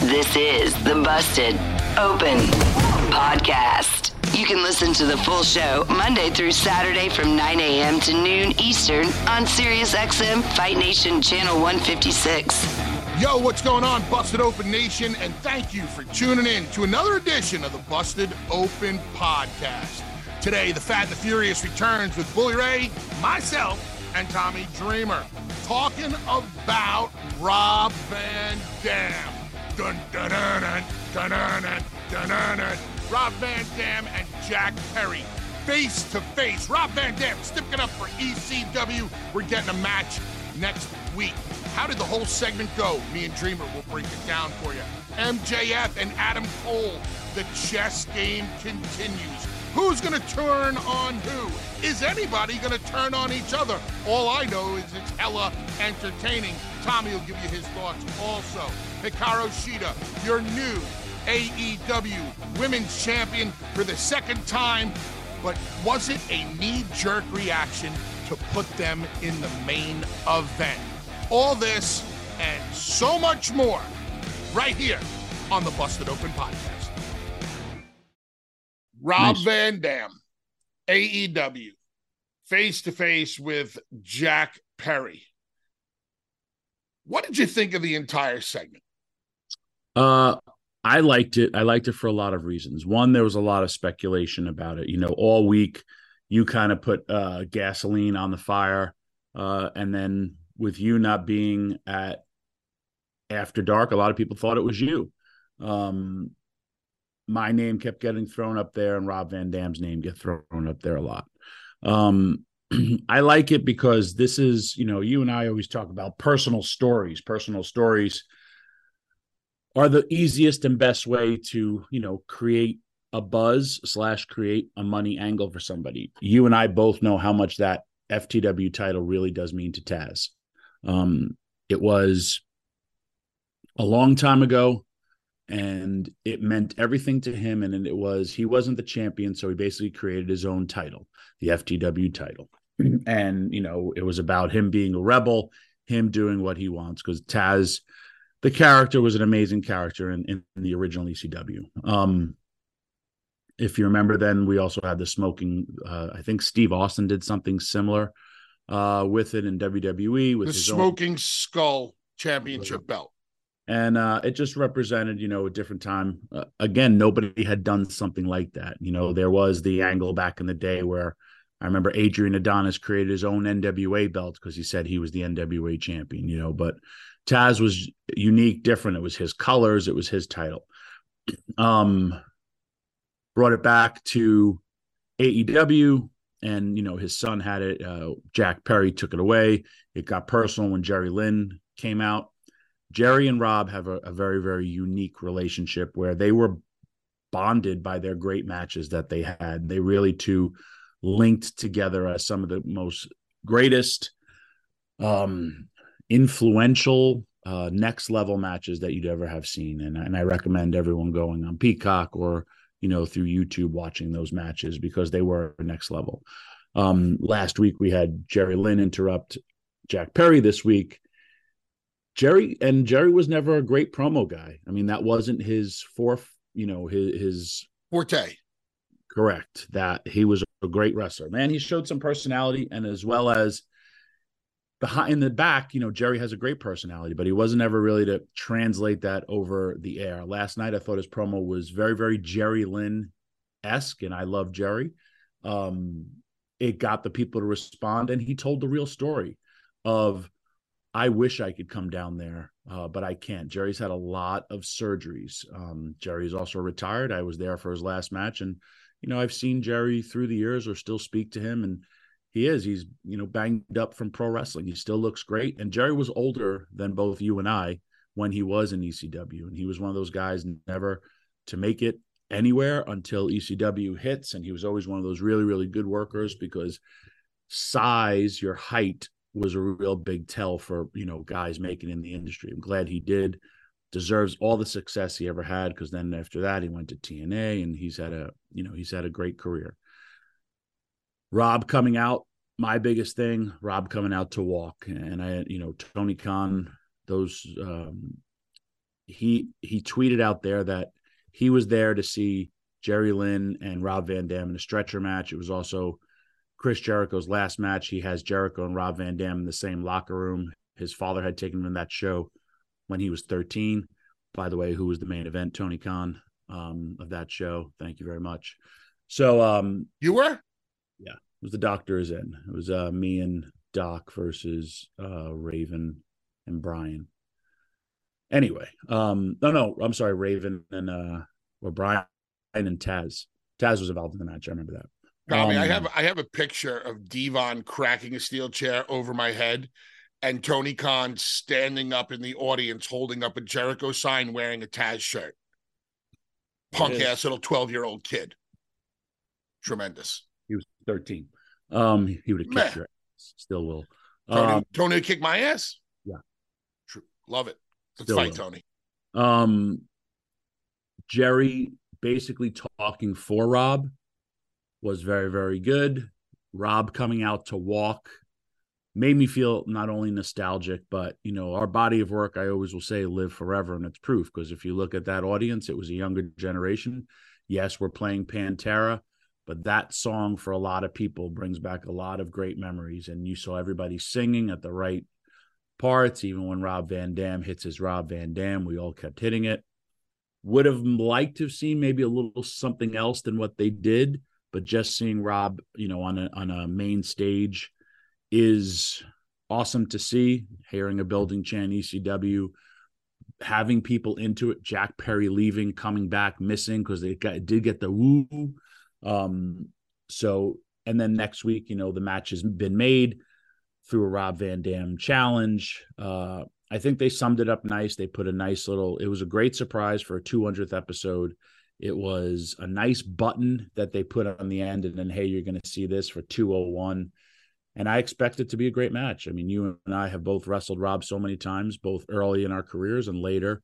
This is the Busted Open Podcast. You can listen to the full show Monday through Saturday from 9 a.m. to noon Eastern on SiriusXM Fight Nation Channel 156. Yo, what's going on, Busted Open Nation? And thank you for tuning in to another edition of the Busted Open Podcast. Today, the Fat and the Furious returns with Bully Ray, myself, and Tommy Dreamer, talking about Rob Van Dam. Dun dun dun dun dun dun dun dun. Rob Van Dam and Jack Perry. Face to face. Rob Van Dam sticking up for ECW. We're getting a match next week. How did the whole segment go? Me and Dreamer will break it down for you. MJF and Adam Cole. The chess game continues. Who's going to turn on who? Is anybody going to turn on each other? All I know is it's hella entertaining. Tommy will give you his thoughts also. Hikaru Shida, your new AEW Women's Champion for the second time. But was it a knee jerk reaction to put them in the main event? All this and so much more right here on the Busted Open Podcast. Rob Nice. Van Dam, AEW, face to face with Jack Perry. What did you think of the entire segment? Uh, I liked it. I liked it for a lot of reasons. One, there was a lot of speculation about it. You know, all week you kind of put uh, gasoline on the fire, uh, and then with you not being at after dark, a lot of people thought it was you. Um, my name kept getting thrown up there, and Rob Van Dam's name get thrown up there a lot. Um, I like it because this is, you know, you and I always talk about personal stories, personal stories are the easiest and best way to you know create a buzz slash create a money angle for somebody. You and i both know how much that ftw title really does mean to taz. Um it was a long time ago and it meant everything to him and it was he wasn't the champion so he basically created his own title the ftw title. And you know it was about him being a rebel him doing what he wants because taz the character was an amazing character in, in, the original ECW. Um, if you remember, then we also had the smoking. Uh, I think Steve Austin did something similar uh, with it in WWE with The his own, Smoking Skull Championship belt. and uh, it just represented, you know, a different time. Uh, again, nobody had done something like that. You know, there was the angle back in the day where I remember Adrian Adonis created his own NWA belt because he said he was the NWA champion. You know, but Taz was unique, different. It was his colors, it was his title. Um, brought it back to AEW, and you know his son had it. Uh, Jack Perry took it away. It got personal when Jerry Lynn came out. Jerry and Rob have a, a very, very unique relationship where they were bonded by their great matches that they had. They really two linked together as some of the most greatest um influential uh next level matches that you'd ever have seen. And, and i recommend everyone going on peacock or you know through youtube watching those matches because they were next level. Um last week we had jerry lynn interrupt jack perry this week. Jerry and jerry was never a great promo guy. I mean that wasn't his fourth you know his his Forte. correct. That he was a great wrestler. Man he showed some personality and as well as behind in the back, you know, Jerry has a great personality, but he wasn't ever really to translate that over the air. Last night, I thought his promo was very, very Jerry Lynn esque, and I love Jerry. Um, it got the people to respond, and he told the real story of I wish I could come down there, uh, but I can't. Jerry's had a lot of surgeries. Um, Jerry's also retired. I was there for his last match, and you know I've seen Jerry through the years, or still speak to him, and he is. He's you know banged up from pro wrestling. He still looks great. And Jerry was older than both you and I when he was in ECW, and he was one of those guys never to make it anywhere until ECW hits. And he was always one of those really really good workers because size, your height was a real big tell for you know guys making in the industry. I'm glad he did. Deserves all the success he ever had because then after that he went to TNA and he's had a you know he's had a great career. Rob coming out, my biggest thing, Rob coming out to walk. And I, you know, Tony Khan, those um he he tweeted out there that he was there to see Jerry Lynn and Rob Van Dam in a stretcher match. It was also Chris Jericho's last match. He has Jericho and Rob Van Dam in the same locker room. His father had taken him in that show when he was 13. By the way, who was the main event? Tony Khan um, of that show. Thank you very much. So um, you were? Was the doctor is in. It was uh, me and Doc versus uh, Raven and Brian. Anyway, um, no, no, I'm sorry, Raven and uh, or Brian and Taz. Taz was involved in the match. I remember that. Tommy, um, I have I have a picture of Devon cracking a steel chair over my head, and Tony Khan standing up in the audience holding up a Jericho sign, wearing a Taz shirt. Punk ass little twelve year old kid. Tremendous. He was thirteen. Um, he would have kicked your ass. Still will. Tony, um, Tony would kick my ass. Yeah, True. love it. Let's fight, will. Tony. Um, Jerry basically talking for Rob was very very good. Rob coming out to walk made me feel not only nostalgic, but you know, our body of work, I always will say, live forever, and it's proof. Because if you look at that audience, it was a younger generation. Yes, we're playing Pantera, but that song for a lot of people brings back a lot of great memories and you saw everybody singing at the right parts. Even when rob van dam hits his rob van dam we all kept hitting it. Would have liked to have seen maybe a little something else than what they did but just seeing rob you know on a on a main stage is awesome to see. Hearing a building chant ecw having people into it jack perry leaving coming back missing because they got, did get the woo um, so, and then next week, you know, the match has been made through a Rob Van Dam challenge. Uh, I think they summed it up nice. They put a nice little, it was a great surprise for a 200th episode. It was a nice button that they put on the end, and then, hey, you're going to see this for 201. And I expect it to be a great match. I mean, you and I have both wrestled Rob so many times, both early in our careers and later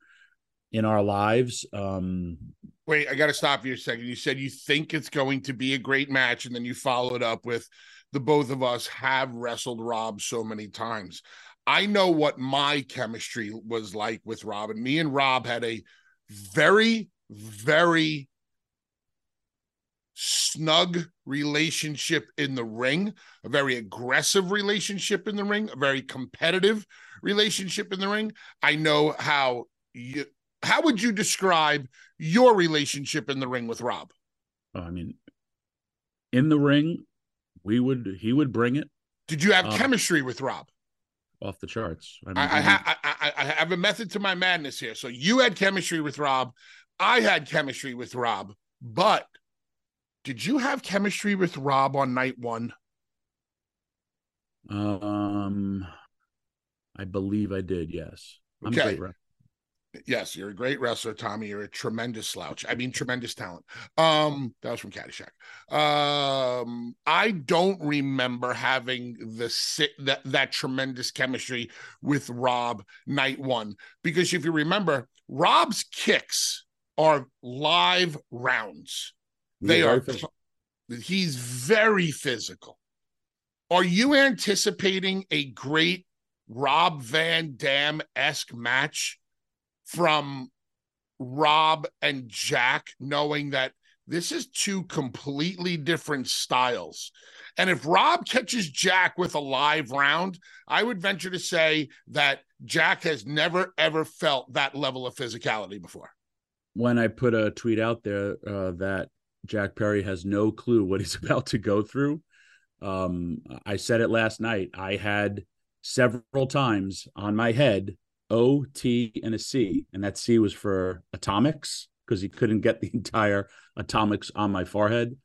in our lives. Um, Wait, I got to stop you a second. You said you think it's going to be a great match, and then you followed up with the both of us have wrestled Rob so many times. I know what my chemistry was like with Rob, and me and Rob had a very, very snug relationship in the ring, a very aggressive relationship in the ring, a very competitive relationship in the ring. I know how you, how would you describe your relationship in the ring with Rob? I mean, in the ring, we would he would bring it. Did you have uh, chemistry with Rob? Off the charts. I, mean, I, I, ha- I, I have a method to my madness here. So you had chemistry with Rob. I had chemistry with Rob, but did you have chemistry with Rob on night one? Um, I believe I did. Yes. I'm okay. Yes, you're a great wrestler, Tommy. You're a tremendous slouch. I mean, tremendous talent. Um, that was from Caddyshack. Um, I don't remember having the sit that that tremendous chemistry with Rob night one because if you remember, Rob's kicks are live rounds. They are. Physical. He's very physical. Are you anticipating a great Rob Van Dam esque match? From Rob and Jack, knowing that this is two completely different styles. And if Rob catches Jack with a live round, I would venture to say that Jack has never, ever felt that level of physicality before. When I put a tweet out there uh, that Jack Perry has no clue what he's about to go through, um, I said it last night. I had several times on my head O, T, and a C, and that C was for atomics because he couldn't get the entire atomics on my forehead.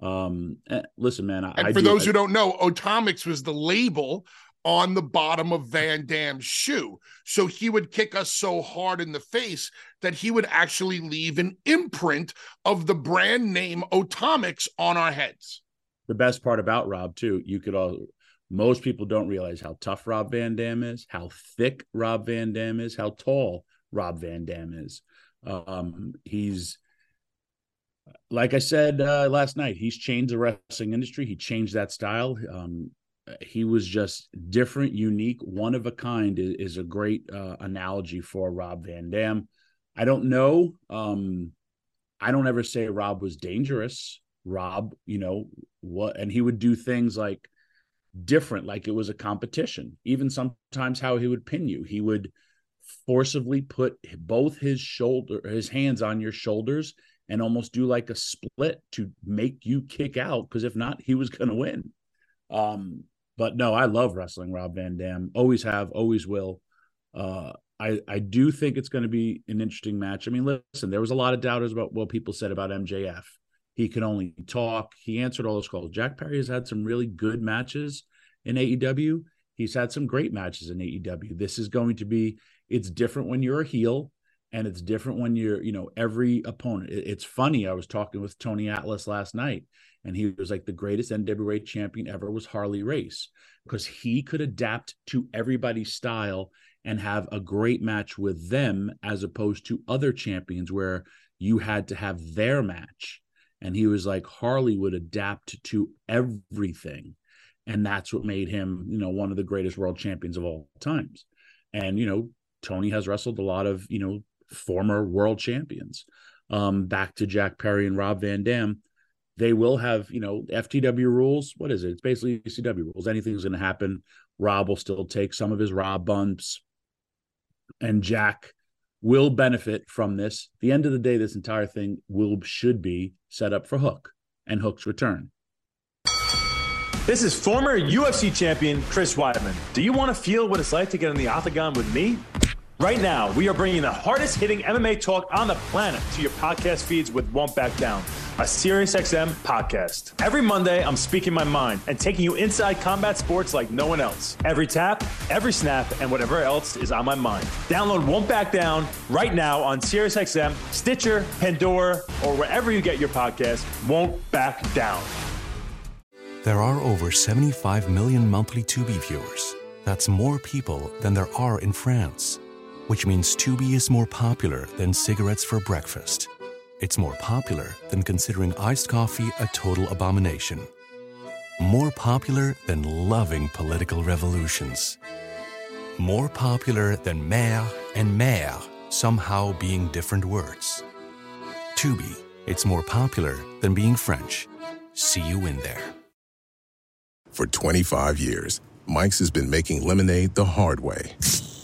Um, eh, listen, man. I, and for I those who don't know, atomics was the label on the bottom of Van Dam's shoe. So he would kick us so hard in the face that he would actually leave an imprint of the brand name Atomics on our heads. The best part about Rob, too, you could all most people don't realize how tough Rob Van Dam is, how thick Rob Van Dam is, how tall Rob Van Dam is. Um, he's like I said uh, last night, he's changed the wrestling industry. He changed that style. Um, he was just different, unique, one of a kind is, is a great uh, analogy for Rob Van Dam. I don't know. Um, I don't ever say Rob was dangerous. Rob, you know what, and he would do things like different, like it was a competition. Even sometimes how he would pin you, he would forcibly put both his shoulder, his hands on your shoulders, and almost do like a split to make you kick out. Because if not, he was going to win. Um, but no, I love wrestling Rob Van Dam. Always have, always will. Uh, I I do think it's going to be an interesting match. I mean, listen, there was a lot of doubters about what people said about MJF. He can only talk. He answered all those calls. Jack Perry has had some really good matches in AEW. He's had some great matches in AEW. This is going to be. It's different when you're a heel and it's different when you're you know every opponent it's funny i was talking with tony atlas last night and he was like the greatest nwa champion ever was harley race because he could adapt to everybody's style and have a great match with them as opposed to other champions where you had to have their match and he was like harley would adapt to everything and that's what made him you know one of the greatest world champions of all times and you know Tony has wrestled a lot of, you know, former world champions. Um, back to Jack Perry and Rob Van Dam, they will have, you know, FTW rules. What is it? It's basically CW rules. Anything's going to happen. Rob will still take some of his Rob bumps, and Jack will benefit from this. At the end of the day, this entire thing will should be set up for Hook and Hook's return. This is former UFC champion Chris Weidman. Do you want to feel what it's like to get in the octagon with me? Right now, we are bringing the hardest hitting MMA talk on the planet to your podcast feeds with Won't Back Down, a SiriusXM podcast. Every Monday, I'm speaking my mind and taking you inside combat sports like no one else. Every tap, every snap, and whatever else is on my mind. Download Won't Back Down right now on SiriusXM, Stitcher, Pandora, or wherever you get your podcast. Won't Back Down. There are over 75 million monthly Tubi viewers. That's more people than there are in France which means Tubi is more popular than cigarettes for breakfast. It's more popular than considering iced coffee a total abomination. More popular than loving political revolutions. More popular than mère and mère somehow being different words. Tubi, it's more popular than being French. See you in there. For 25 years, Mike's has been making lemonade the hard way.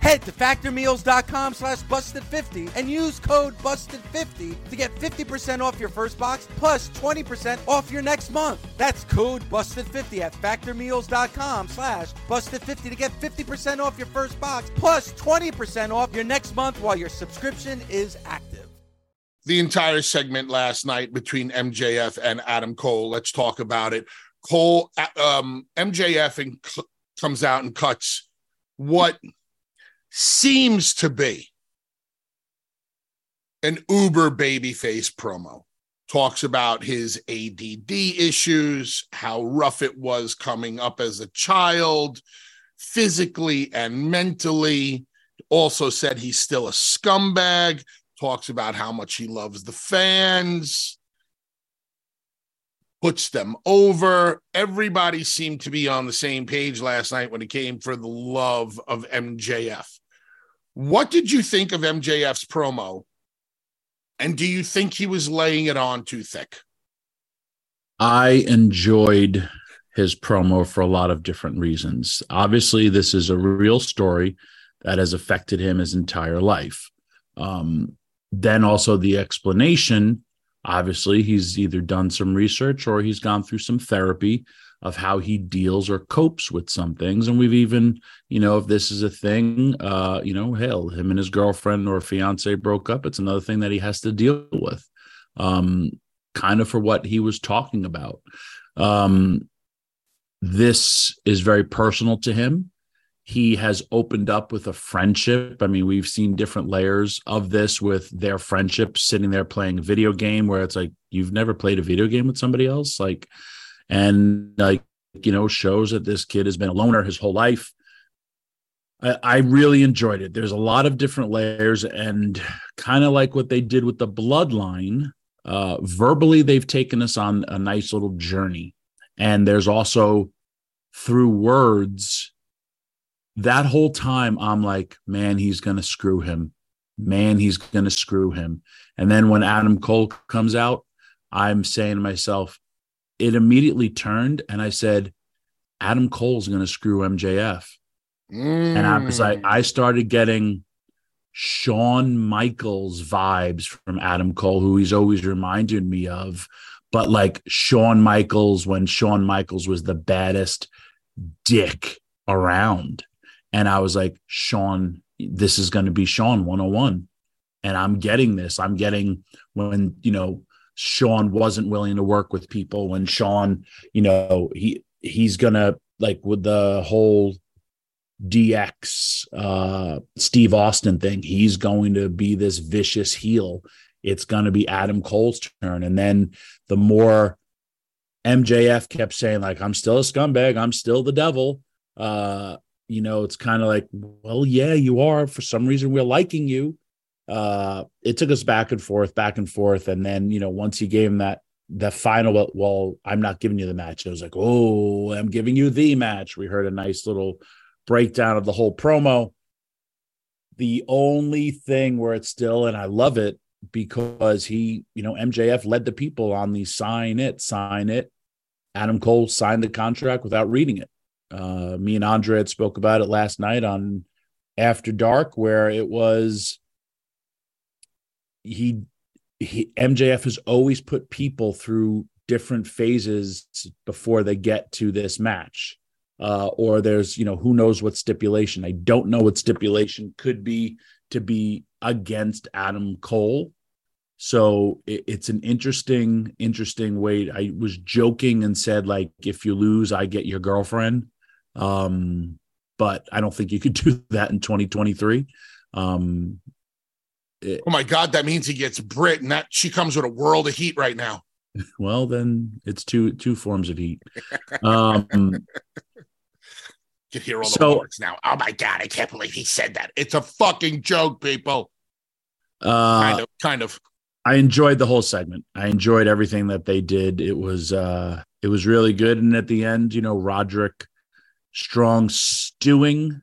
Head to factormeals.com slash busted50 and use code busted50 to get 50% off your first box plus 20% off your next month. That's code busted50 at factormeals.com slash busted50 to get 50% off your first box plus 20% off your next month while your subscription is active. The entire segment last night between MJF and Adam Cole. Let's talk about it. Cole, um, MJF and comes out and cuts what seems to be an uber babyface promo. Talks about his ADD issues, how rough it was coming up as a child, physically and mentally. Also said he's still a scumbag. Talks about how much he loves the fans, puts them over. Everybody seemed to be on the same page last night when it came for the love of MJF. What did you think of MJF's promo? And do you think he was laying it on too thick? I enjoyed his promo for a lot of different reasons. Obviously, this is a real story that has affected him his entire life. Um, then also the explanation obviously, he's either done some research or he's gone through some therapy of how he deals or copes with some things. And we've even, you know, if this is a thing, uh, you know, hell, him and his girlfriend or fiance broke up. It's another thing that he has to deal with, um, kind of for what he was talking about. Um, this is very personal to him. He has opened up with a friendship. I mean, we've seen different layers of this with their friendship sitting there playing a video game where it's like, you've never played a video game with somebody else. Like, and like you know shows that this kid has been a loner his whole life I, I really enjoyed it there's a lot of different layers and kind of like what they did with the bloodline uh verbally they've taken us on a nice little journey and there's also through words that whole time i'm like man he's gonna screw him man he's gonna screw him and then when adam cole comes out i'm saying to myself it immediately turned and I said, Adam Cole's going to screw MJF. Mm. And I was like, I started getting Shawn Michaels vibes from Adam Cole, who he's always reminded me of. But like Shawn Michaels, when Shawn Michaels was the baddest dick around. And I was like, Shawn, this is going to be Shawn 101. And I'm getting this. I'm getting when, you know, Shawn wasn't willing to work with people when Shawn, you know, he he's gonna like with the whole DX uh Steve Austin thing, he's going to be this vicious heel. It's gonna be Adam Cole's turn. And then the more MJF kept saying, like, I'm still a scumbag, I'm still the devil. Uh, you know, it's kind of like, well, yeah, you are. For some reason, we're liking you uh, it took us back and forth, back and forth, and then you know once he gave him that the final, well, I'm not giving you the match. I was like, oh, I'm giving you the match. We heard a nice little breakdown of the whole promo. The only thing where it's still, and I love it because he, you know, MJF led the people on the sign it, sign it. Adam Cole signed the contract without reading it. Uh, me and Andre had spoke about it last night on After Dark, where it was he he MJF has always put people through different phases before they get to this match. Uh, or there's, you know, who knows what stipulation. I don't know what stipulation could be to be against Adam Cole. So it, it's an interesting, interesting way. I was joking and said, like, if you lose, I get your girlfriend. Um, but I don't think you could do that in 2023. Um, it, oh my God, that means he gets Brit, and that she comes with a world of heat right now. Well, then it's two two forms of heat. Um, you hear all the so, words now. Oh my God, I can't believe he said that. It's a fucking joke, people. Uh, kind of, kind of. I enjoyed the whole segment. I enjoyed everything that they did. It was uh it was really good. And at the end, you know, Roderick Strong stewing,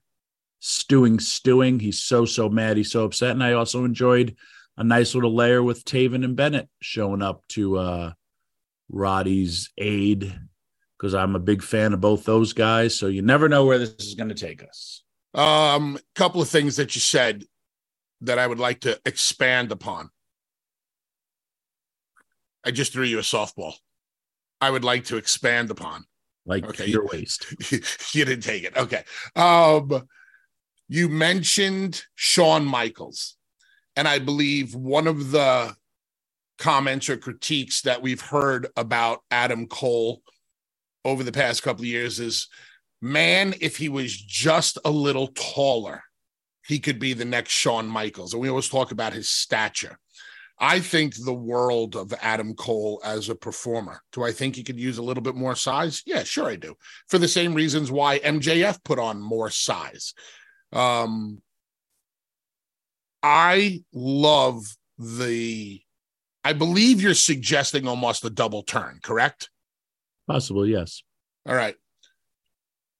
stewing, stewing. He's so so mad. He's so upset. And I also enjoyed a nice little layer with Taven and Bennett showing up to uh Roddy's aid because I'm a big fan of both those guys. So you never know where this is going to take us. Um, couple of things that you said that I would like to expand upon. I just threw you a softball. I would like to expand upon. Like okay. your waist. you didn't take it. Okay. Um, you mentioned Shawn Michaels. And I believe one of the comments or critiques that we've heard about Adam Cole over the past couple of years is man, if he was just a little taller, he could be the next Shawn Michaels. And we always talk about his stature. I think the world of Adam Cole as a performer. Do I think he could use a little bit more size? Yeah, sure I do. For the same reasons why MJF put on more size. Um I love the I believe you're suggesting almost a double turn, correct? Possible, yes. All right.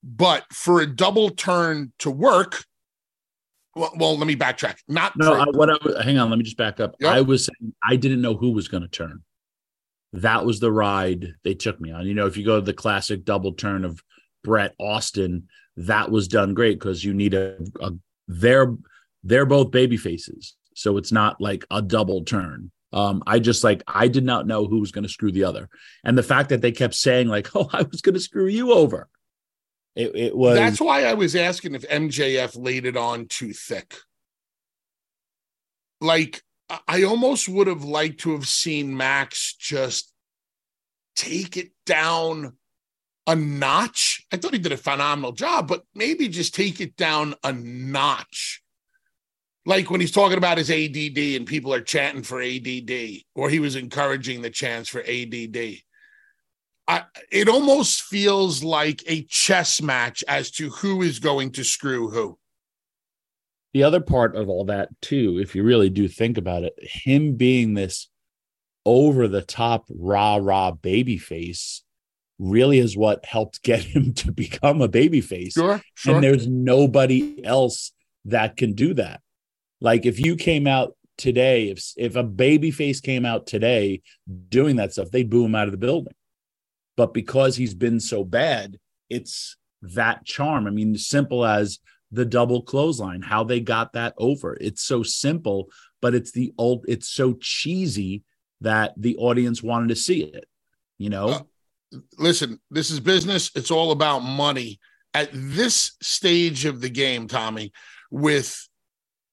But for a double turn to work, well, well let me backtrack. Not no. I, what I, hang on, let me just back up. Yep. I was saying I didn't know who was going to turn. That was the ride they took me on. You know, if you go to the classic double turn of Bret Austin, that was done great because you need a, a they're they're both baby faces, so it's not like a double turn. Um, I just like I did not know who was going to screw the other, and the fact that they kept saying like, "Oh, I was going to screw you over," it, it was. That's why I was asking if MJF laid it on too thick. Like I almost would have liked to have seen Max just take it down a notch. I thought he did a phenomenal job, but maybe just take it down a notch like when he's talking about his ADD and people are chanting for ADD, or he was encouraging the chants for ADD. I, it almost feels like a chess match as to who is going to screw who. The other part of all that, too, if you really do think about it, him being this over the top rah rah baby face really is what helped get him to become a baby face. Sure, sure. And there's nobody else that can do that. Like if you came out today, if if a baby face came out today doing that stuff, they'd boo him out of the building. But because he's been so bad, it's that charm. I mean, simple as the double clothesline, how they got that over. It's so simple, but it's the old, it's so cheesy that the audience wanted to see it. You know? Uh, listen, this is business. It's all about money. At this stage of the game, Tommy, with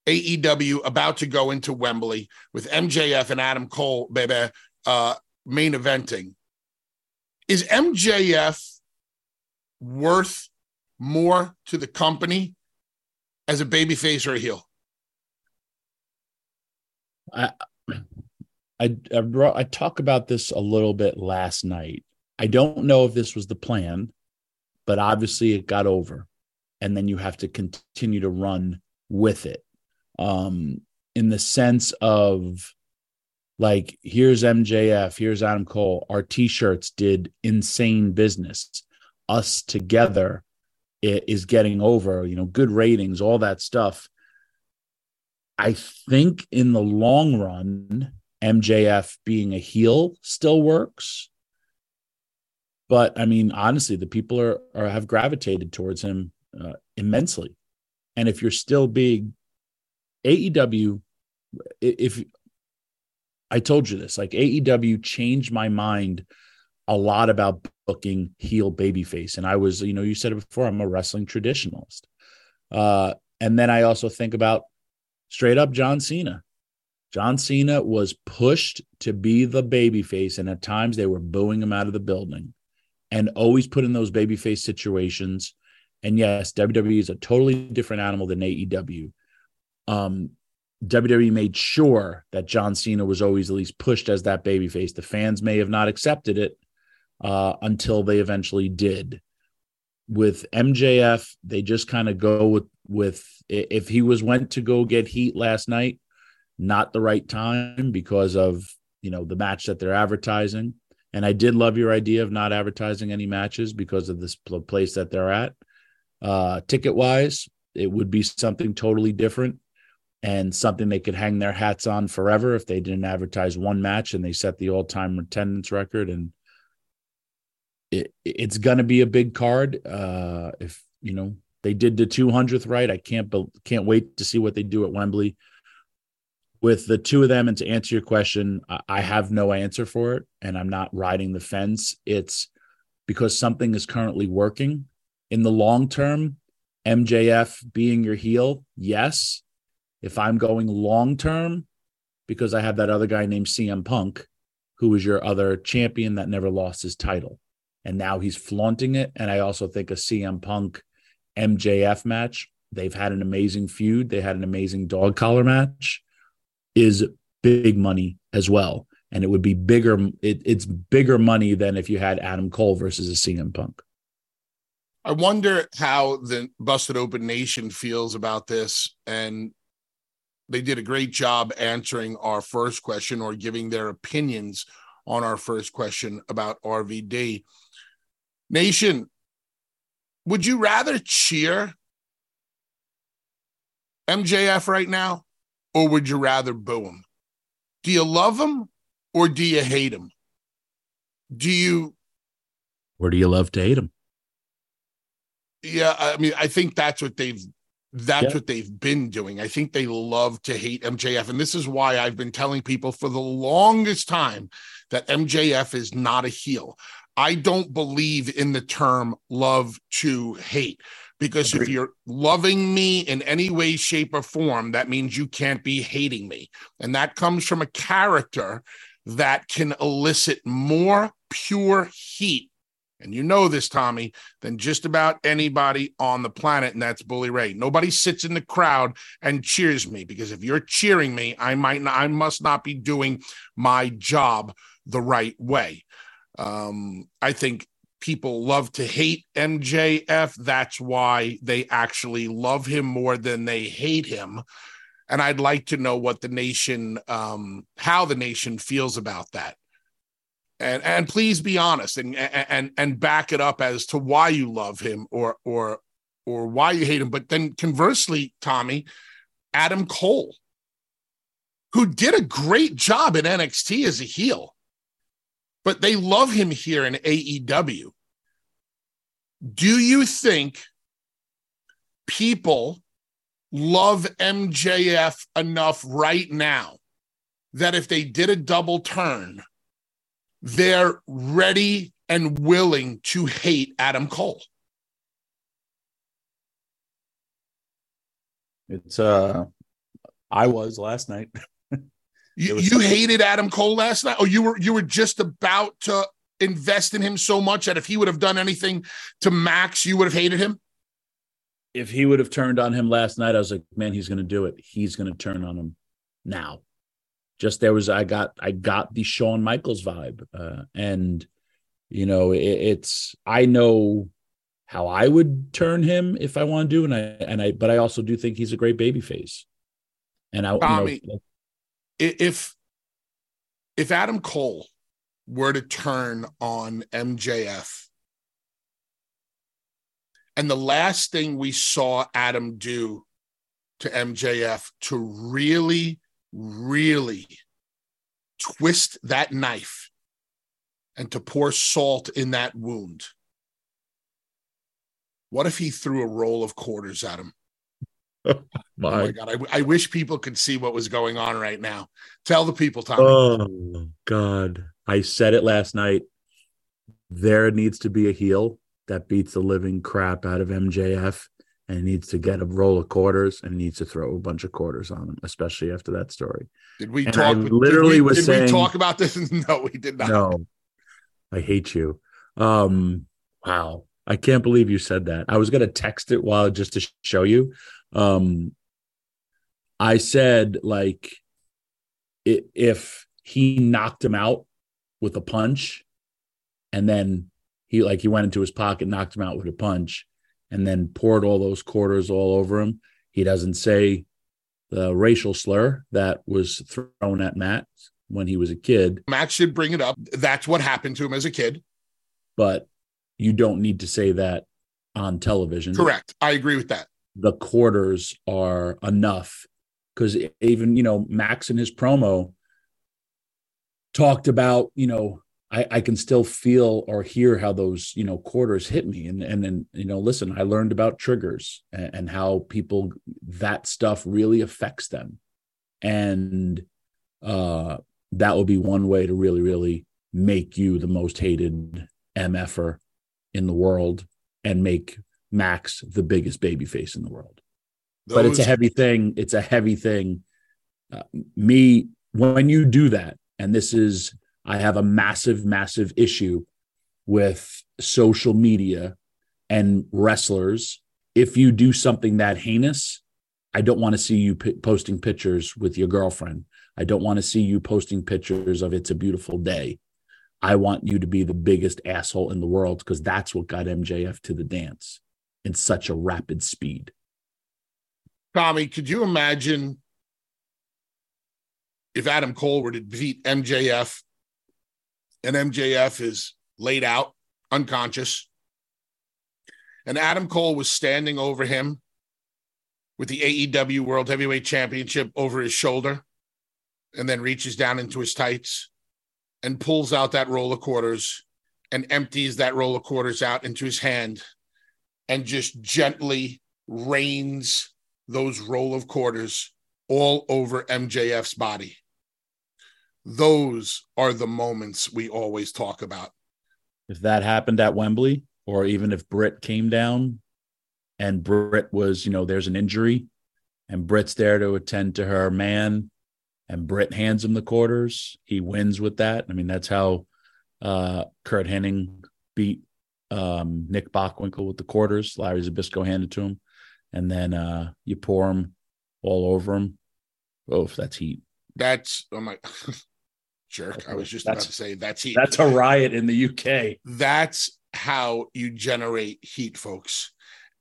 AEW about to go into Wembley with MJF and Adam Cole, baby, uh, main eventing. Is MJF worth more to the company as a babyface or a heel? I, I, I, brought, I talk about this a little bit last night. I don't know if this was the plan, but obviously it got over. And then you have to continue to run with it um, in the sense of like, here's MJF, here's Adam Cole. Our t shirts did insane business. Us together is getting over, you know, good ratings, all that stuff. I think in the long run, MJF being a heel still works. But I mean, honestly, the people are, are have gravitated towards him uh, immensely. And if you're still being AEW, if I told you this. Like AEW changed my mind a lot about booking heel babyface. And I was, you know, you said it before, I'm a wrestling traditionalist. Uh, and then I also think about straight up John Cena. John Cena was pushed to be the babyface, and at times they were booing him out of the building and always put in those babyface situations. And yes, WWE is a totally different animal than AEW. Um, WWE made sure that John Cena was always at least pushed as that babyface. The fans may have not accepted it uh, until they eventually did. With MJF, they just kind of go with with if he was went to go get heat last night, not the right time because of you know the match that they're advertising. And I did love your idea of not advertising any matches because of this place that they're at. Uh, ticket wise, it would be something totally different and something they could hang their hats on forever if they didn't advertise one match and they set the all-time attendance record. And it, it's going to be a big card uh, if you know they did the 200th right. I can't can't wait to see what they do at wembley. With the two of them and to answer your question i have no answer for it and i'm not riding the fence. It's because something is currently working. In the long term mjf being your heel yes if I'm going long term, because I have that other guy named CM Punk, who was your other champion that never lost his title. And now he's flaunting it. And I also think a CM Punk MJF match, they've had an amazing feud. They had an amazing dog collar match, is big money as well. And it would be bigger, it, it's bigger money than if you had Adam Cole versus a CM Punk. I wonder how the Busted Open Nation feels about this. And they did a great job answering our first question or giving their opinions on our first question about RVD. Nation, would you rather cheer MJF right now or would you rather boo him? Do you love him or do you hate him? Do you or do you love to hate him? Yeah, I mean, I think that's what they've that's what they've been doing. I think they love to hate MJF. And this is why I've been telling people for the longest time that MJF is not a heel. I don't believe in the term love to hate because Agreed. if you're loving me in any way, shape, or form, that means you can't be hating me. And that comes from a character that can elicit more pure heat and you know this, Tommy, than just about anybody on the planet, and that's Bully Ray. Nobody sits in the crowd and cheers me because if you're cheering me, I might not, I must not be doing my job the right way. Um, I think people love to hate MJF. That's why they actually love him more than they hate him. And I'd like to know what the nation, um, how the nation feels about that and and please be honest and and and back it up as to why you love him or or or why you hate him. But then conversely tommy adam cole who did a great job in nxt as a heel but they love him here in aew do you think people love mjf enough right now that if they did a double turn they're ready and willing to hate Adam Cole. It's uh I was last night. you, you hated Adam Cole last night? Oh, you were you were just about to invest in him so much that if he would have done anything to Max, you would have hated him? If he would have turned on him last night, I was like, man, he's gonna do it. He's gonna turn on him now just there was I got I got the Shawn Michaels vibe, uh, and you know it, it's I know how I would turn him if I want to do, and I and I but I also do think he's a great baby face. And I, Tommy, you know, if if Adam Cole were to turn on MJF, and the last thing we saw Adam do to MJF to really really twist that knife and to pour salt in that wound. What if he threw a roll of quarters at him? Oh my. Oh my God. I, I, wish people could see what was going on right now. Tell the people, Tommy. Oh, God. I said it last night. There needs to be a heel that beats the living crap out of MJF and he needs to get a roll of quarters and needs to throw a bunch of quarters on him, especially after that story. Did we and talk? I literally did we, was did saying, we talk about this? no, we did not. No, I hate you. Um, wow, I can't believe you said that. I was gonna text it while just to show you. Um, I said like, if he knocked him out with a punch, and then he like he went into his pocket, knocked him out with a punch and then poured all those quarters all over him. He doesn't say the racial slur that was thrown at Matt when he was a kid. Matt should bring it up. That's what happened to him as a kid. But you don't need to say that on television. Correct. I agree with that. The quarters are enough because even, you know, Max in his promo talked about, you know, I, I can still feel or hear how those you know quarters hit me. And and then you know listen i learned about triggers and, and how people that stuff really affects them. And uh that would be one way to really really make you the most hated mf'er in the world and make max the biggest baby face in the world. Those... but it's a heavy thing. It's a heavy thing. Uh, me when you do that and this is I have a massive, massive issue with social media and wrestlers. If you do something that heinous, I don't want to see you p- posting pictures with your girlfriend. I don't want to see you posting pictures of it's a beautiful day. I want you to be the biggest asshole in the world because that's what got MJF to the dance in such a rapid speed. Tommy, could you imagine if Adam Cole were to beat MJF and MJF is laid out unconscious. And Adam Cole was standing over him with the AEW World Heavyweight Championship over his shoulder and then reaches down into his tights and pulls out that roll of quarters and empties that roll of quarters out into his hand and just gently rains those roll of quarters all over MJF's body those are the moments we always talk about. If that happened at Wembley, or even if Britt came down and Britt was, you know, there's an injury and Britt's there to attend to her man and Britt hands him the quarters, he wins with that. I mean, that's how uh, Curt Hennig beat um, Nick Bockwinkel with the quarters. Larry Zbyszko handed to him. And then uh, you pour him all over him. Oh, that's heat. That's oh my jerk. I was just about to say that's heat. That's a riot in the UK. That's how you generate heat, folks.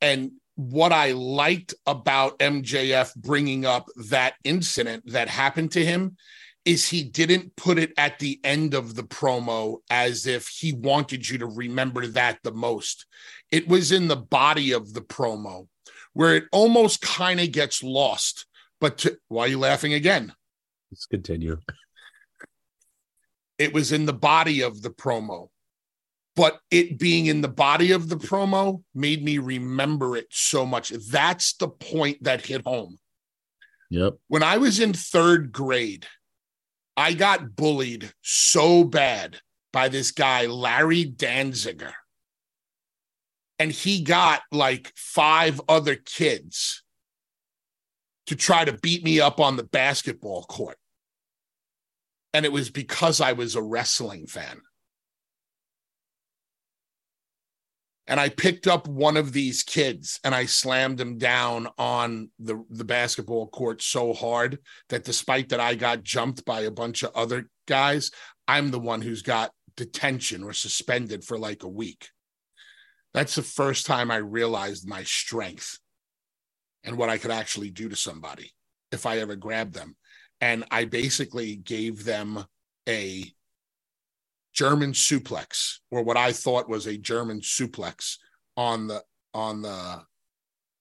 And what I liked about MJF bringing up that incident that happened to him is he didn't put it at the end of the promo as if he wanted you to remember that the most. It was in the body of the promo where it almost kind of gets lost. But to, why are you laughing again? Let's continue. It was in the body of the promo. But it being in the body of the promo made me remember it so much. That's the point that hit home. Yep. When I was in third grade, I got bullied so bad by this guy, Larry Danziger. And he got like five other kids to try to beat me up on the basketball court. And it was because I was a wrestling fan. And I picked up one of these kids and I slammed him down on the, the basketball court so hard that despite that I got jumped by a bunch of other guys, I'm the one who's got detention or suspended for like a week. That's the first time I realized my strength and what I could actually do to somebody if I ever grabbed them and I basically gave them a German suplex, or what I thought was a German suplex on the on the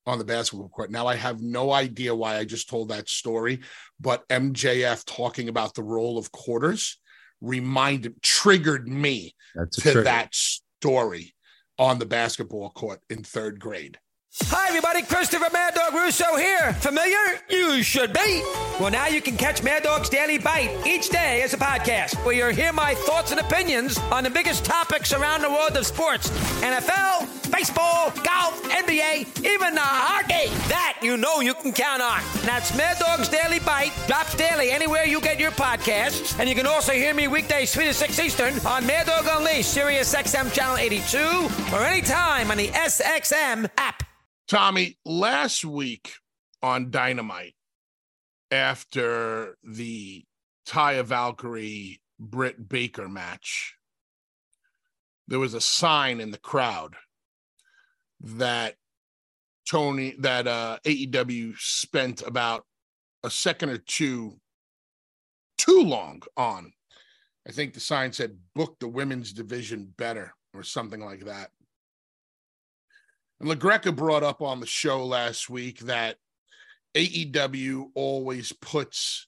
on the basketball court. Now I have no idea why I just told that story, but MJF talking about the role of quarters reminded triggered me to trigger. that story on the basketball court in third grade. Hi, everybody. Christopher Mad Dog Russo here. Familiar? You should be. Well, now you can catch Mad Dog's Daily Bite each day as a podcast, where you'll hear my thoughts and opinions on the biggest topics around the world of sports NFL, baseball, golf, NBA, even the hockey. That you know you can count on. That's Mad Dog's Daily Bite. Drops daily anywhere you get your podcasts. And you can also hear me weekdays 3 to 6 Eastern on Mad Dog Unleashed, Sirius XM Channel 82, or anytime on the SXM app. Tommy, last week on Dynamite, after the Taya Valkyrie Britt Baker match, there was a sign in the crowd that Tony, that uh, AEW spent about a second or two too long on. I think the sign said book the women's division better or something like that. And LaGreca brought up on the show last week that AEW always puts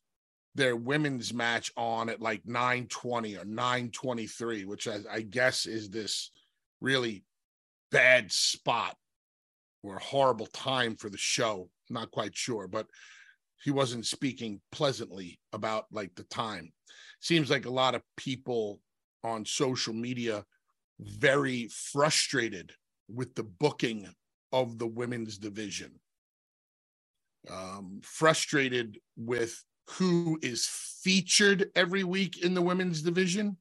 their women's match on at like 920 or 923, which I, I guess is this really bad spot or horrible time for the show. Not quite sure, but he wasn't speaking pleasantly about like the time. Seems like a lot of people on social media very frustrated with the booking of the women's division. Um, frustrated with who is featured every week in the women's division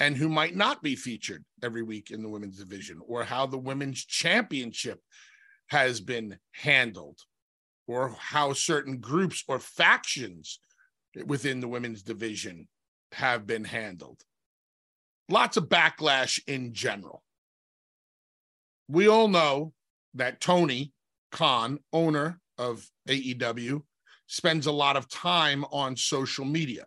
and who might not be featured every week in the women's division, or how the women's championship has been handled, or how certain groups or factions within the women's division have been handled. Lots of backlash in general we all know that Tony Khan, owner of AEW, spends a lot of time on social media.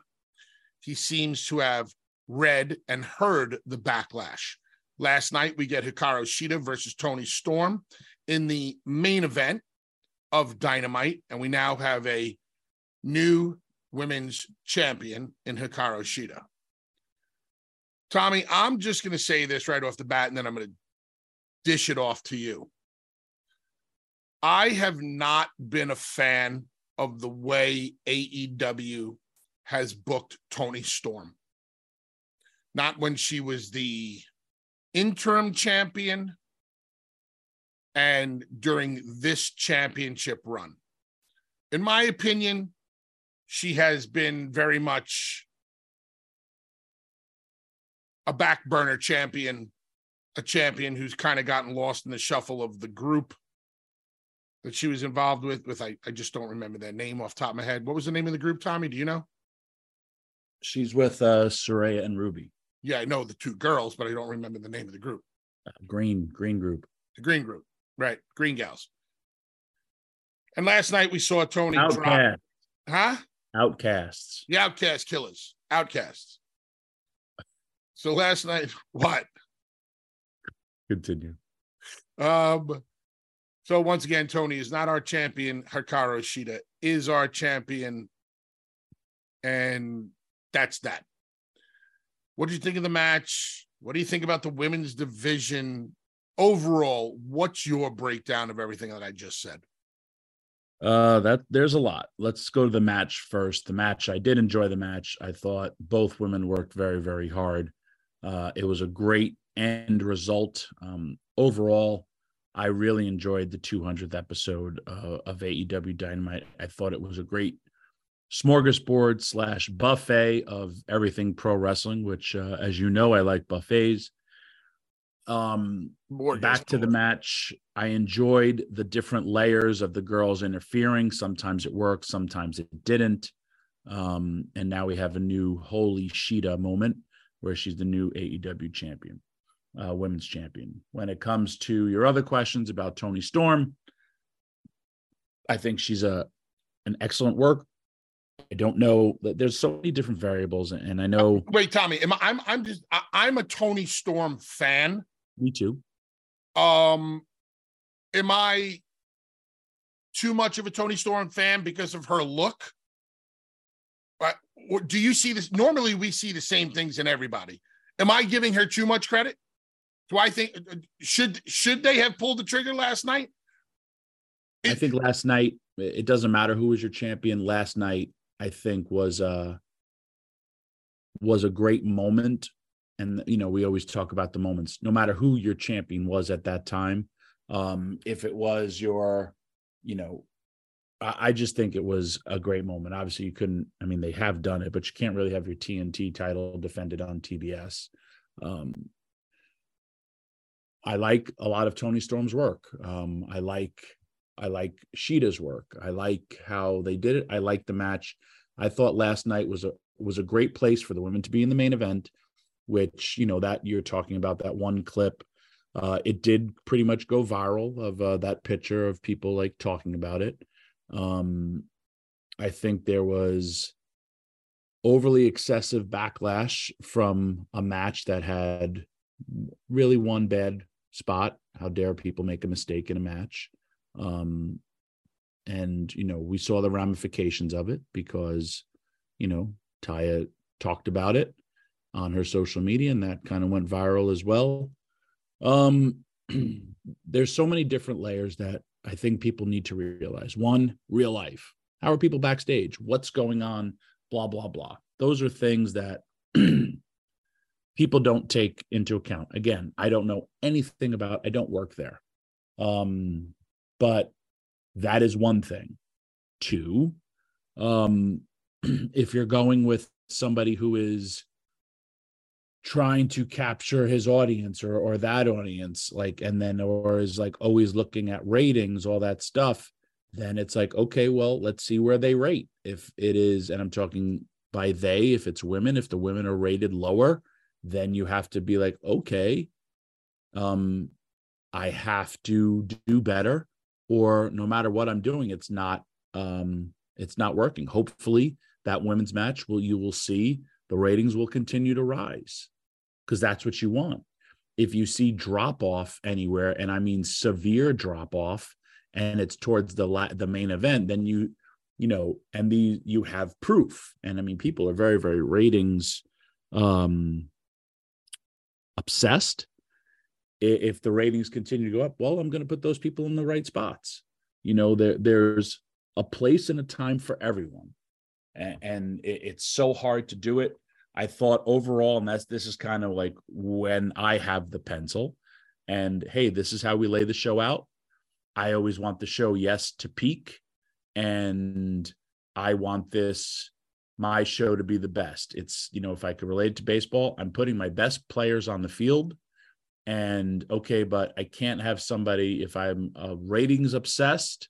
He seems to have read and heard the backlash. Last night, we get Hikaru Shida versus Toni Storm in the main event of Dynamite, and we now have a new women's champion in Hikaru Shida. Tommy, I'm just going to say this right off the bat, and then I'm going to dish it off to you. I have not been a fan of the way AEW has booked Toni Storm. Not when she was the interim champion and during this championship run. In my opinion, she has been very much a back burner champion a champion who's kind of gotten lost in the shuffle of the group that she was involved with. With I, I just don't remember their name off top of my head. What was the name of the group, Tommy? Do you know? She's with uh Saraya and Ruby. Yeah, I know the two girls, but I don't remember the name of the group. Uh, green, green group. The green group, right? Green gals. And last night we saw Tony Outcast. drop. Huh? Outcasts. The Outcast Killers. Outcasts. So last night, what? Continue. Um, so once again, Toni is not our champion. Hikaru Shida is our champion, and that's that. What do you think of the match? What do you think about the women's division overall? What's your breakdown of everything that I just said? Uh, that there's a lot. Let's go to the match first. The match, I did enjoy the match. I thought both women worked very, very hard. Uh, it was a great end result. Um, overall, I really enjoyed the 200th episode uh, of AEW Dynamite. I thought it was a great smorgasbord slash buffet of everything pro wrestling, which, uh, as you know, I like buffets. Um, back to the match. I enjoyed the different layers of the girls interfering. Sometimes it worked, sometimes it didn't. Um, and now we have a new holy Shida moment where she's the new AEW champion uh, women's champion. When it comes to your other questions about Toni Storm, I think she's a an excellent work. I don't know that there's so many different variables, and I know. Wait, Tommy, am I, I'm I'm just I, am a Toni Storm fan. Me too. Um, am I too much of a Toni Storm fan because of her look? But do you see this? Normally, we see the same things in everybody. Am I giving her too much credit? Do I think should should they have pulled the trigger last night? I think last night it doesn't matter who was your champion. Last night, I think was uh was a great moment. And you know, we always talk about the moments, no matter who your champion was at that time. Um, if it was your, you know, I, I just think it was a great moment. Obviously, you couldn't, I mean, they have done it, but you can't really have your TNT title defended on TBS. Um, I like a lot of Toni Storm's work. Um, I like I like Shida's work. I like how they did it. I like the match. I thought last night was a was a great place for the women to be in the main event, which you know that you're talking about that one clip. Uh, it did pretty much go viral of uh, that picture of people like talking about it. Um, I think there was overly excessive backlash from a match that had really one bad spot. How dare people make a mistake in a match? Um, and you know, we saw the ramifications of it because, you know, Taya talked about it on her social media, and that kind of went viral as well. Um, there's so many different layers that I think people need to realize. One, real life. How are people backstage? What's going on? Blah blah blah. Those are things that people don't take into account. Again, I don't know anything about. I don't work there. Um, but that is one thing. Two, um, if you're going with somebody who is trying to capture his audience or or that audience like and then or is like always looking at ratings all that stuff then it's like okay well let's see where they rate if it is and i'm talking by they if it's women if the women are rated lower then you have to be like okay um i have to do better or no matter what i'm doing it's not um it's not working hopefully that women's match will you will see the ratings will continue to rise because that's what you want. If you see drop off anywhere, and I mean severe drop off, and it's towards the la- the main event, then you you know, and the you have proof. And I mean, people are very very ratings um obsessed. If the ratings continue to go up, well, I'm going to put those people in the right spots. You know, there there's a place and a time for everyone, and, and it, it's so hard to do it I thought overall, and that's this is kind of like when I have the pencil, and hey, this is how we lay the show out. I always want the show, yes, to peak, and I want this my show to be the best. It's you know, if I could relate to baseball, I'm putting my best players on the field, and okay, but I can't have somebody if I'm uh, ratings obsessed.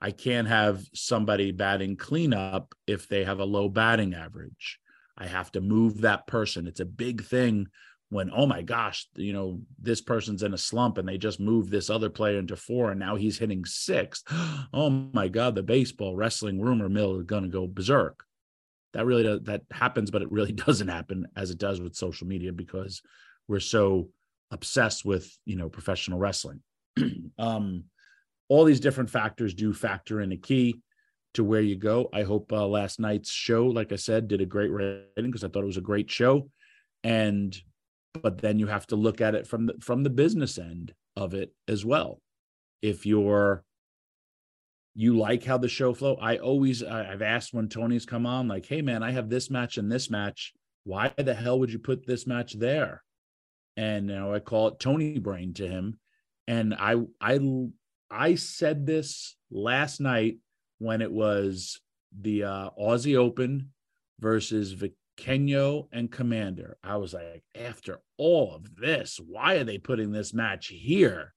I can't have somebody batting cleanup if they have a low batting average I have to move that person. It's a big thing when, oh my gosh, you know, this person's in a slump and they just moved this other player into four and now he's hitting sixth. Oh my God, the baseball wrestling rumor mill is going to go berserk. That really does, that happens, but it really doesn't happen as it does with social media because we're so obsessed with, you know, professional wrestling. um, all these different factors do factor in a key to where you go. I hope uh, last night's show, like I said, did a great rating because I thought it was a great show. And but then you have to look at it from the from the business end of it as well. If you're you like how the show flow, I always I've asked when Tony's come on, like, hey man, I have this match and this match. Why the hell would you put this match there? And you I call it Tony brain to him. And I I I said this last night when it was the uh, Aussie Open versus Kenyo and Komander I was like, after all of this, why are they putting this match here?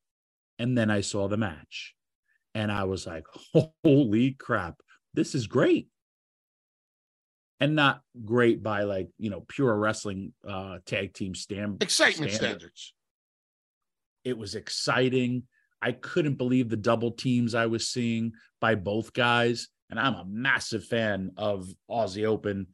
And then I saw the match and I was like, holy crap, this is great. And not great by like, you know, pure wrestling uh tag team stand excitement standard. standards. It was exciting. I couldn't believe the double teams I was seeing by both guys. And I'm a massive fan of Aussie Open.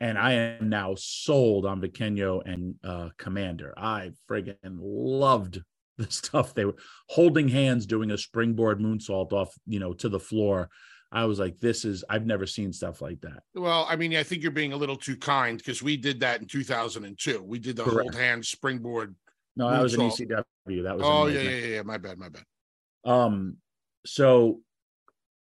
And I am now sold on Vikingo and uh, Komander. I friggin' loved the stuff they were holding hands doing a springboard moonsault off, you know, to the floor. I was like, this is, I've never seen stuff like that. Well, I mean, I think you're being a little too kind because we did that in 2002. We did the Correct. hold hands springboard no, that was an ECW. That was oh yeah, yeah, yeah, yeah. My bad, my bad. Um, so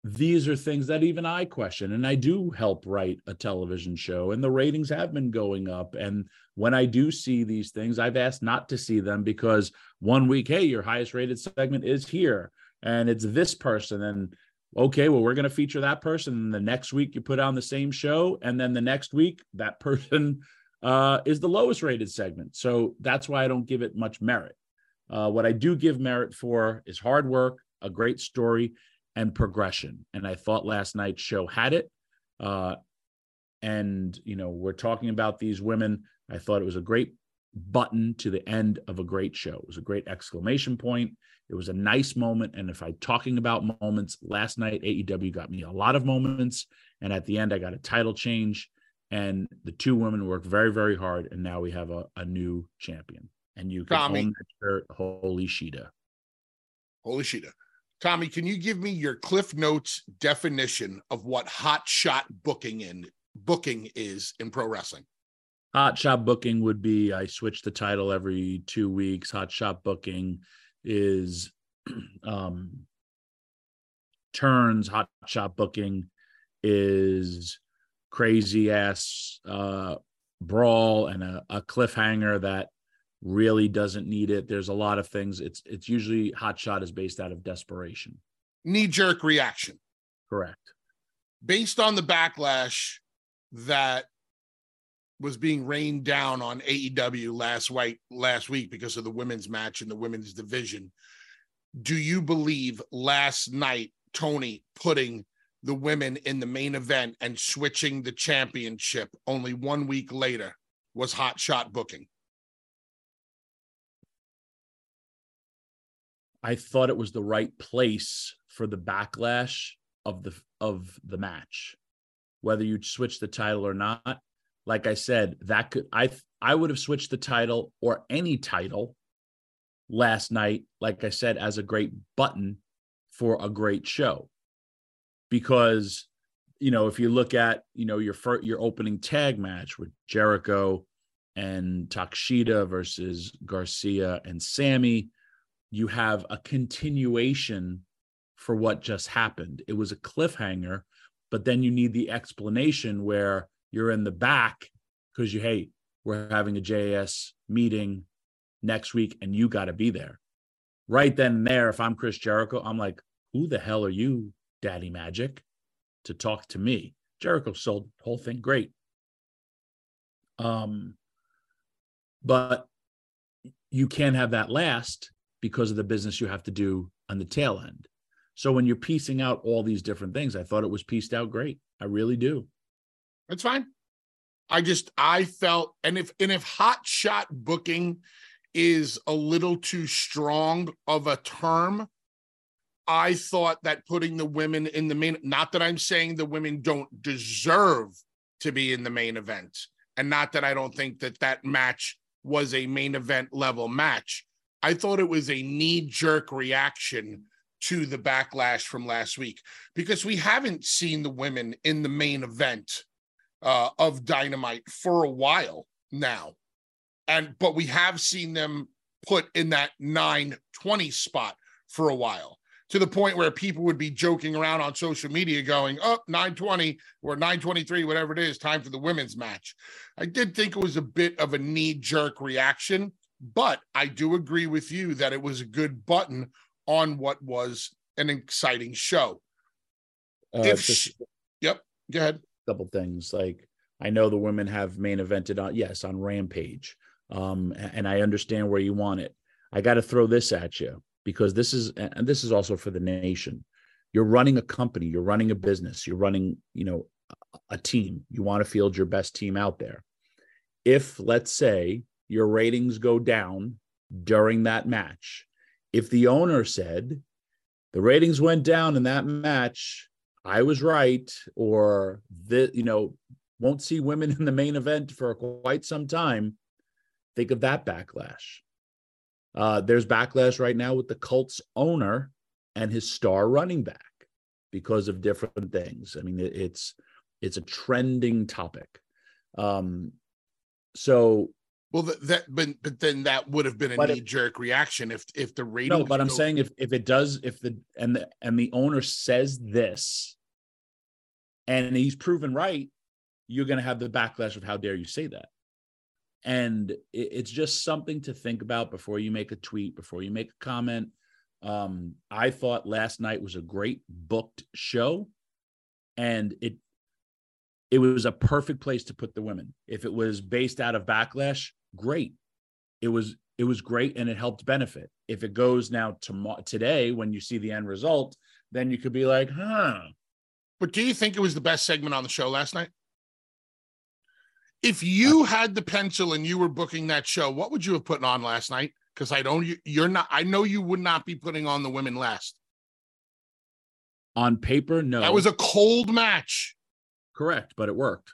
these are things that even I question. And I do help write a television show, and the ratings have been going up. And when I do see these things, I've asked not to see them because one week, hey, your highest rated segment is here, and it's this person. And okay, well, we're going to feature that person. And the next week, you put on the same show. And then the next week, that person uh, is the lowest rated segment. So that's why I don't give it much merit. Uh, what I do give merit for is hard work, a great story, and progression. And I thought last night's show had it. Uh, and, you know, we're talking about these women. I thought it was a great button to the end of a great show. It was a great exclamation point. It was a nice moment. And if I'm talking about moments, last night AEW got me a lot of moments. And at the end, I got a title change. And the two women worked very, very hard. And now we have a, a new champion. And you can Tommy. own that shirt, Holy Shida. Holy Shida. Tommy, can you give me your Cliff Notes definition of what hot shot booking in booking is in pro wrestling? Hot shot booking would be I switch the title every two weeks. Hot shot booking is um turns. Hot shot booking is crazy ass uh brawl and a, a cliffhanger that really doesn't need it. There's a lot of things. It's it's usually hot shot is based out of desperation. Knee jerk reaction. Correct. Based on the backlash that was being rained down on AEW last week last week because of the women's match in the women's division. Do you believe last night Tony putting the women in the main event and switching the championship only one week later was hot shot booking? I thought it was the right place for the backlash of the of the match. Whether you switch the title or not, like I said, that could I I would have switched the title or any title last night, like I said, as a great button for a great show. Because you know, if you look at you know your first, your opening tag match with Jericho and Takeshita versus Garcia and Sammy, you have a continuation for what just happened. It was a cliffhanger, but then you need the explanation where you're in the back because you hey, we're having a JS meeting next week and you got to be there. Right then and there, if I'm Chris Jericho, I'm like, who the hell are you, Daddy Magic, to talk to me? Jericho sold the whole thing great. Um, but you can't have that last because of the business you have to do on the tail end. So when you're piecing out all these different things, I thought it was pieced out great. I really do. That's fine. I just I felt and if and if hot shot booking is a little too strong of a term, I thought that putting the women in the main not that I'm saying the women don't deserve to be in the main event and not that I don't think that that match was a main event level match. I thought it was a knee jerk reaction to the backlash from last week because we haven't seen the women in the main event uh, of Dynamite for a while now. And but we have seen them put in that 920 spot for a while to the point where people would be joking around on social media going, up oh, 920 or 923, whatever it is, time for the women's match. I did think it was a bit of a knee jerk reaction, but I do agree with you that it was a good button on what was an exciting show. Uh, if she, yep, go ahead. couple things like I know the women have main evented on yes on Rampage, um, and I understand where you want it. I got to throw this at you because this is and this is also for the nation. You're running a company, you're running a business, you're running you know a team. You want to field your best team out there. If let's say your ratings go down during that match, if the owner said the ratings went down in that match, I was right, or the you know won't see women in the main event for quite some time. Think of that backlash. Uh, there's backlash right now with the Colts owner and his star running back because of different things. I mean, it's it's a trending topic. Um, so Well, that, that but but then that would have been a knee jerk reaction if if the rating. No, but I'm saying if if it does, if the and the and the owner says this, and he's proven right, you're going to have the backlash of how dare you say that, and it, it's just something to think about before you make a tweet, before you make a comment. Um, I thought last night was a great booked show, and it it was a perfect place to put the women. If it was based out of backlash, great. It was it was great and it helped benefit. If it goes now tomorrow today when you see the end result, then you could be like, huh. But do you think it was the best segment on the show last night? If you uh, had the pencil and you were booking that show, what would you have put on last night? Because I don't you're not I know you would not be putting on the women last. On paper, no. That was a cold match. Correct, but it worked.